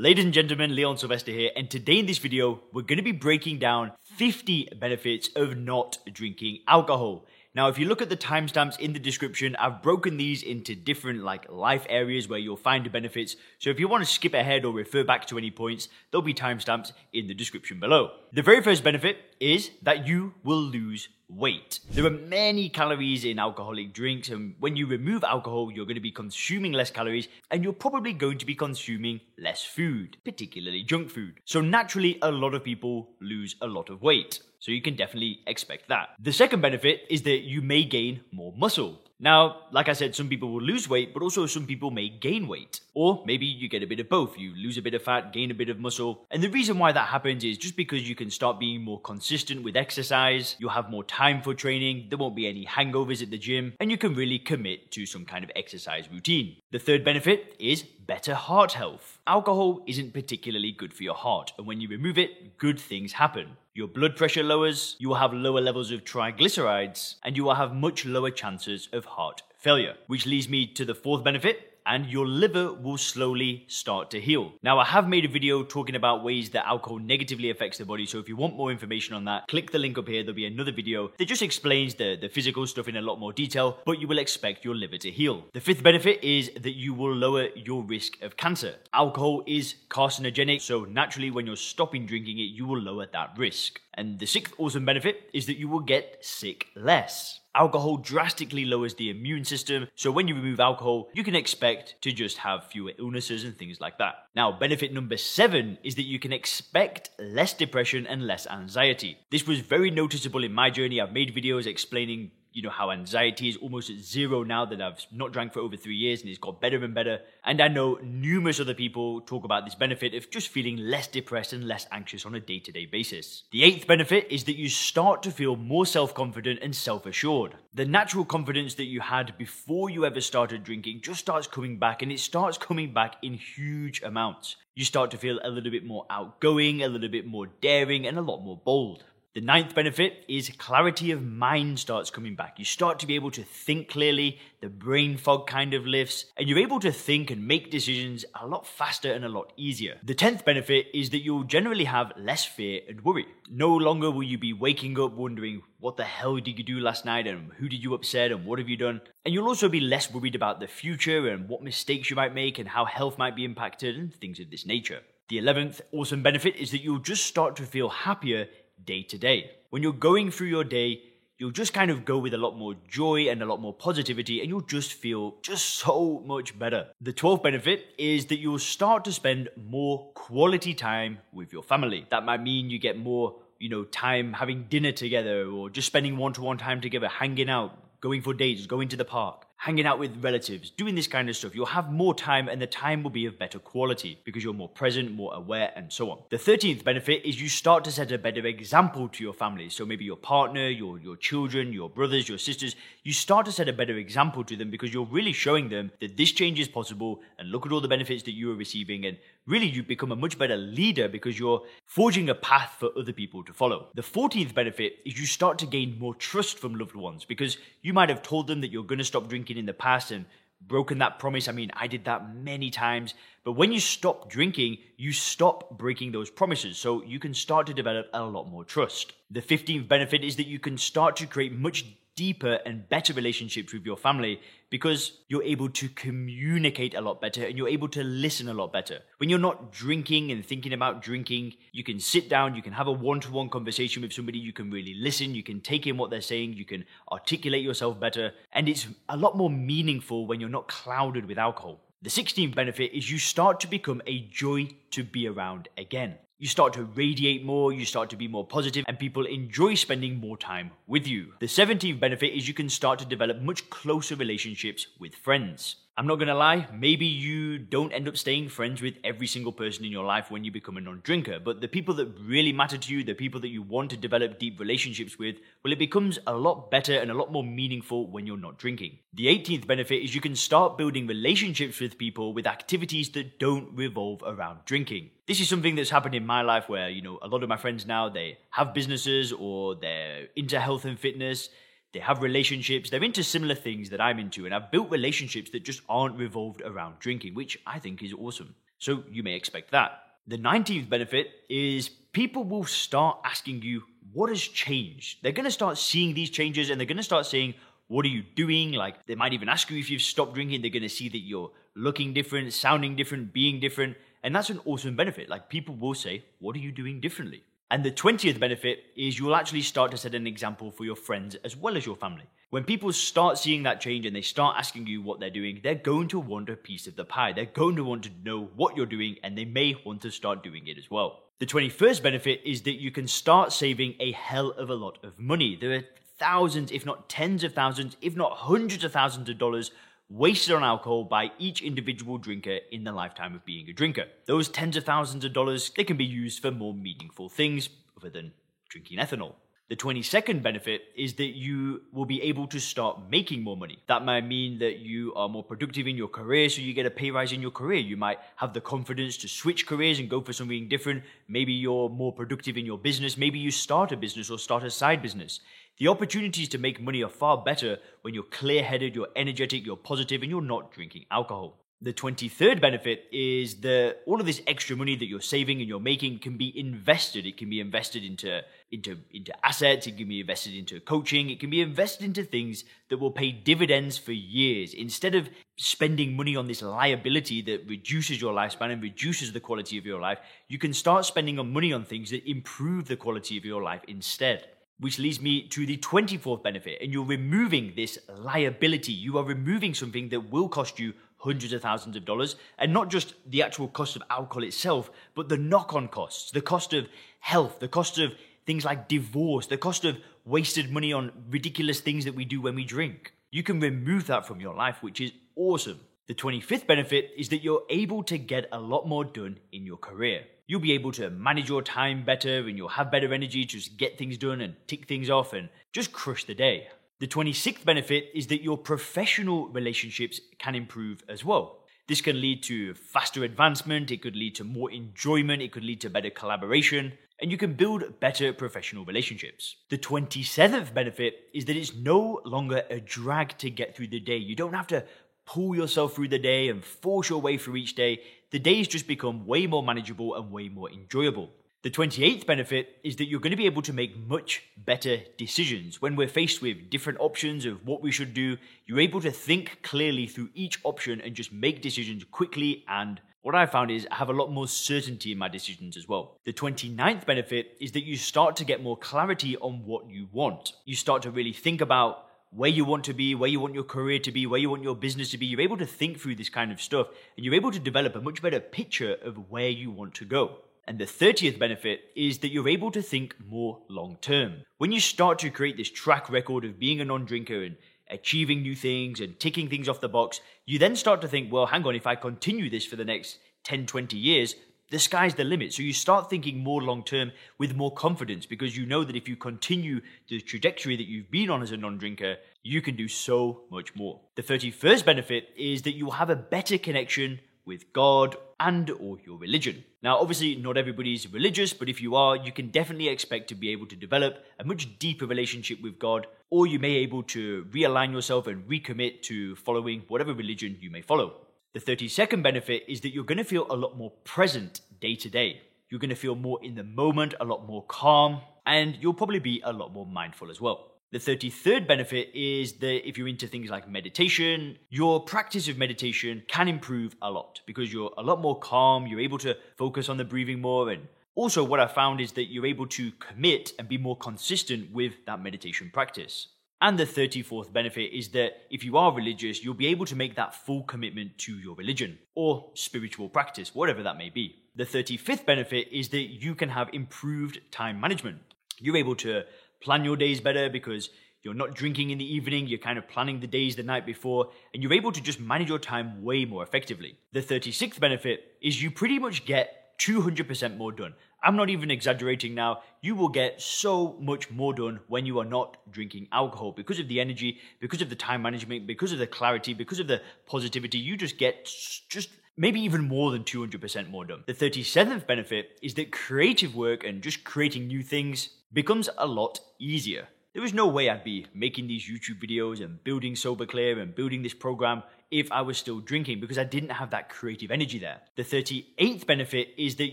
Ladies and gentlemen, Leon Sylvester here, and today in this video, we're going to be breaking down 50 benefits of not drinking alcohol. Now, if you look at the timestamps in the description, I've broken these into different like life areas where you'll find the benefits. So if you want to skip ahead or refer back to any points, there'll be timestamps in the description below. The very first benefit is that you will lose weight. There are many calories in alcoholic drinks, and when you remove alcohol, you're going to be consuming less calories and you're probably going to be consuming less food, particularly junk food. So naturally, a lot of people lose a lot of weight. So you can definitely expect that. The second benefit is that you may gain more muscle. Now, like I said, some people will lose weight, but also some people may gain weight. Or maybe you get a bit of both. You lose a bit of fat, gain a bit of muscle. And the reason why that happens is just because you can start being more consistent with exercise, you'll have more time for training, there won't be any hangovers at the gym, and you can really commit to some kind of exercise routine. The third benefit is better heart health. Alcohol isn't particularly good for your heart, and when you remove it, good things happen. Your blood pressure lowers, you will have lower levels of triglycerides, and you will have much lower chances of heart failure. Which leads me to the fourth benefit, and your liver will slowly start to heal. Now, I have made a video talking about ways that alcohol negatively affects the body, so if you want more information on that, click the link up here. There'll be another video that just explains the, the physical stuff in a lot more detail, but you will expect your liver to heal. The fifth benefit is that you will lower your risk of cancer. Alcohol is carcinogenic, so naturally, when you're stopping drinking it, you will lower that risk. And the sixth awesome benefit is that you will get sick less. Alcohol drastically lowers the immune system, so when you remove alcohol, you can expect to just have fewer illnesses and things like that. Now, benefit number seven is that you can expect less depression and less anxiety. This was very noticeable in my journey. I've made videos explaining you know how anxiety is almost at zero now that I've not drank for over three years and it's got better and better. And I know numerous other people talk about this benefit of just feeling less depressed and less anxious on a day to day basis. The eighth benefit is that you start to feel more self confident and self assured. The natural confidence that you had before you ever started drinking just starts coming back and it starts coming back in huge amounts. You start to feel a little bit more outgoing, a little bit more daring, and a lot more bold. The ninth benefit is clarity of mind starts coming back. You start to be able to think clearly, the brain fog kind of lifts, and you're able to think and make decisions a lot faster and a lot easier. The tenth benefit is that you'll generally have less fear and worry. No longer will you be waking up wondering, what the hell did you do last night and who did you upset and what have you done? And you'll also be less worried about the future and what mistakes you might make and how health might be impacted and things of this nature. The 11th awesome benefit is that you'll just start to feel happier day to day. When you're going through your day, you'll just kind of go with a lot more joy and a lot more positivity, and you'll just feel just so much better. The 12th benefit is that you'll start to spend more quality time with your family. That might mean you get more, you know, time having dinner together or just spending one to one time together, hanging out, going for dates, going to the park hanging out with relatives, doing this kind of stuff, you'll have more time and the time will be of better quality because you're more present, more aware, and so on. The 13th benefit is you start to set a better example to your family. So maybe your partner, your, your children, your brothers, your sisters, you start to set a better example to them because you're really showing them that this change is possible and look at all the benefits that you are receiving. And really, you become a much better leader because you're forging a path for other people to follow. The 14th benefit is you start to gain more trust from loved ones because you might have told them that you're going to stop drinking in the past and broken that promise. I mean, I did that many times. But when you stop drinking, you stop breaking those promises. So you can start to develop a lot more trust. The 15th benefit is that you can start to create much deeper and better relationships with your family because you're able to communicate a lot better and you're able to listen a lot better. When you're not drinking and thinking about drinking, you can sit down, you can have a one to one conversation with somebody, you can really listen, you can take in what they're saying, you can articulate yourself better, and it's a lot more meaningful when you're not clouded with alcohol. The 16th benefit is you start to become a joy to be around again you start to radiate more, you start to be more positive, and people enjoy spending more time with you. The 17th benefit is you can start to develop much closer relationships with friends. I'm not gonna lie, maybe you don't end up staying friends with every single person in your life when you become a non drinker, but the people that really matter to you, the people that you want to develop deep relationships with, well, it becomes a lot better and a lot more meaningful when you're not drinking. The 18th benefit is you can start building relationships with people with activities that don't revolve around drinking. This is something that's happened in my life where, you know, a lot of my friends now, they have businesses or they're into health and fitness they have relationships, they're into similar things that I'm into, and I've built relationships that just aren't revolved around drinking, which I think is awesome. So you may expect that. The 19th benefit is people will start asking you, what has changed? They're to start seeing these changes and they're to start saying, what are you doing? Like, they might even ask you if you've stopped drinking. They're to see that you're looking different, sounding different, being different. And that's an awesome benefit. Like, people will say, what are you doing differently? And the 20th benefit is you'll actually start to set an example for your friends as well as your family. When people start seeing that change and they start asking you what they're doing, they're going to want a piece of the pie. They're going to want to know what you're doing and they may want to start doing it as well. The 21st benefit is that you can start saving a hell of a lot of money. There are thousands, if not tens of thousands, if not hundreds of thousands of dollars wasted on alcohol by each individual drinker in the lifetime of being a drinker. Those tens of thousands of dollars, they can be used for more meaningful things other than drinking ethanol. The 22nd benefit is that you will be able to start making more money. That might mean that you are more productive in your career, so you get a pay rise in your career. You might have the confidence to switch careers and go for something different. Maybe you're more productive in your business. Maybe you start a business or start a side business. The opportunities to make money are far better when you're clear headed, you're energetic, you're positive, and you're not drinking alcohol. The 23rd benefit is that all of this extra money that you're saving and you're making can be invested. It can be invested into, into, into assets, it can be invested into coaching, it can be invested into things that will pay dividends for years. Instead of spending money on this liability that reduces your lifespan and reduces the quality of your life, you can start spending on money on things that improve the quality of your life instead which leads me to the 24th benefit. And you're removing this liability. You are removing something that will cost you hundreds of thousands of dollars, and not just the actual cost of alcohol itself, but the knock on costs, the cost of health, the cost of things like divorce, the cost of wasted money on ridiculous things that we do when we drink. You can remove that from your life, which is awesome. The 25th benefit is that you're able to get a lot more done in your career. You'll be able to manage your time better and you'll have better energy to just get things done and tick things off and just crush the day. The 26th benefit is that your professional relationships can improve as well. This can lead to faster advancement, it could lead to more enjoyment, it could lead to better collaboration, and you can build better professional relationships. The 27th benefit is that it's no longer a drag to get through the day. You don't have to pull yourself through the day and force your way through each day. The days just become way more manageable and way more enjoyable. The 28th benefit is that you're going to be able to make much better decisions. When we're faced with different options of what we should do, you're able to think clearly through each option and just make decisions quickly. And what I found is I have a lot more certainty in my decisions as well. The 29th benefit is that you start to get more clarity on what you want. You start to really think about where you want to be, where you want your career to be, where you want your business to be. You're able to think through this kind of stuff and you're able to develop a much better picture of where you want to go. And the 30th benefit is that you're able to think more long term. When you start to create this track record of being a non drinker and achieving new things and ticking things off the box, you then start to think, well, hang on, if I continue this for the next 10, 20 years, the sky's the limit. So you start thinking more long term with more confidence because you know that if you continue the trajectory that you've been on as a non drinker, you can do so much more. The 31st benefit is that you will have a better connection with God and or your religion. Now, obviously, not everybody is religious, but if you are, you can definitely expect to be able to develop a much deeper relationship with God, or you may be able to realign yourself and recommit to following whatever religion you may follow. The 32nd benefit is that you're going to feel a lot more present day to day. You're going to feel more in the moment, a lot more calm, and you'll probably be a lot more mindful as well. The 33rd benefit is that if you're into things like meditation, your practice of meditation can improve a lot because you're a lot more calm, you're able to focus on the breathing more. And also, what I found is that you're able to commit and be more consistent with that meditation practice. And the 34th benefit is that if you are religious, you'll be able to make that full commitment to your religion or spiritual practice, whatever that may be. The 35th benefit is that you can have improved time management. You're able to plan your days better because you're not drinking in the evening, you're kind of planning the days the night before, and you're able to just manage your time way more effectively. The 36th benefit is you pretty much get 200% more done. I'm not even exaggerating now. You will get so much more done when you are not drinking alcohol because of the energy, because of the time management, because of the clarity, because of the positivity. You just get just maybe even more than 200% more done. The 37th benefit is that creative work and just creating new things becomes a lot easier. There is no way I'd be making these YouTube videos and building Sober Clear and building this program if I was still drinking because I didn't have that creative energy there. The 38th benefit is that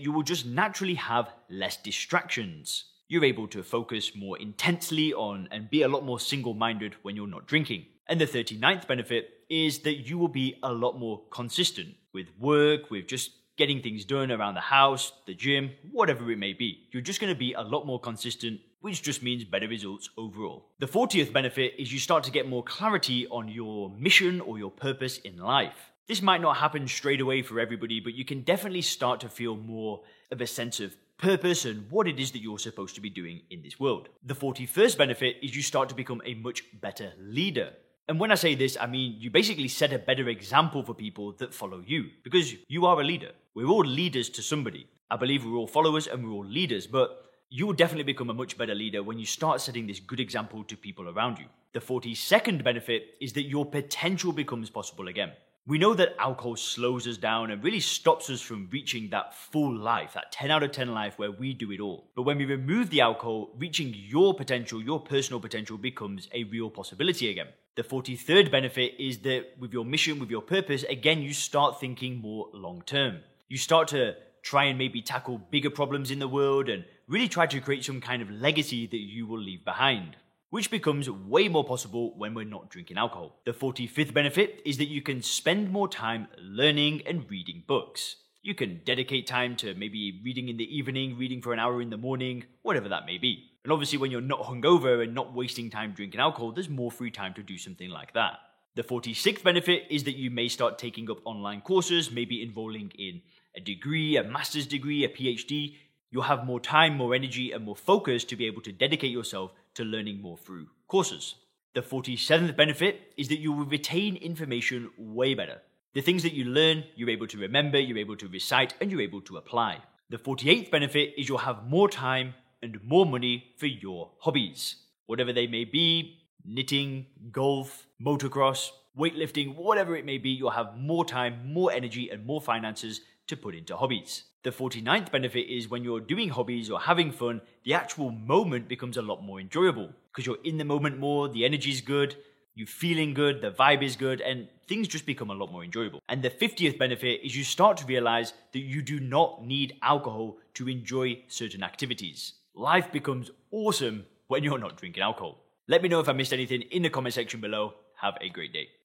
you will just naturally have less distractions. You're able to focus more intensely on and be a lot more single minded when you're not drinking. And the 39th benefit is that you will be a lot more consistent with work, with just getting things done around the house, the gym, whatever it may be. You're just going to be a lot more consistent, which just means better results overall. The 40th benefit is you start to get more clarity on your mission or your purpose in life. This might not happen straight away for everybody, but you can definitely start to feel more of a sense of purpose and what it is that you're supposed to be doing in this world. The 41st benefit is you start to become a much better leader. And when I say this, I mean you basically set a better example for people that follow you because you are a leader. We're all leaders to somebody. I believe we're all followers and we're all leaders, but you will definitely become a much better leader when you start setting this good example to people around you. The 42nd benefit is that your potential becomes possible again. We know that alcohol slows us down and really stops us from reaching that full life, that 10 out of 10 life where we do it all. But when we remove the alcohol, reaching your potential, your personal potential becomes a real possibility again. The 43rd benefit is that with your mission, with your purpose, again, you start thinking more long term. You start to try and maybe tackle bigger problems in the world and really try to create some kind of legacy that you will leave behind which becomes way more possible when we're not drinking alcohol. The 45th benefit is that you can spend more time learning and reading books. You can dedicate time to maybe reading in the evening, reading for an hour in the morning, whatever that may be. And obviously, when you're not hungover and not wasting time drinking alcohol, there's more free time to do something like that. The 46th benefit is that you may start taking up online courses, maybe enrolling in a degree, a master's degree, a PhD. You'll have more time, more energy, and more focus to be able to dedicate yourself to learning more through courses. The 47th benefit is that you will retain information way better. The things that you learn, you're able to remember, you're able to recite, and you're able to apply. The 48th benefit is you'll have more time and more money for your hobbies, whatever they may be knitting, golf, motocross, weightlifting, whatever it may be, you'll have more time, more energy, and more finances to put into hobbies. The 49th benefit is when you're doing hobbies or having fun, the actual moment becomes a lot more enjoyable because you're in the moment more, the energy's good, you're feeling good, the vibe is good, and things just become a lot more enjoyable. And the 50th benefit is you start to realize that you do not need alcohol to enjoy certain activities. Life becomes awesome when you're not drinking alcohol. Let me know if I missed anything in the comment section below. Have a great day.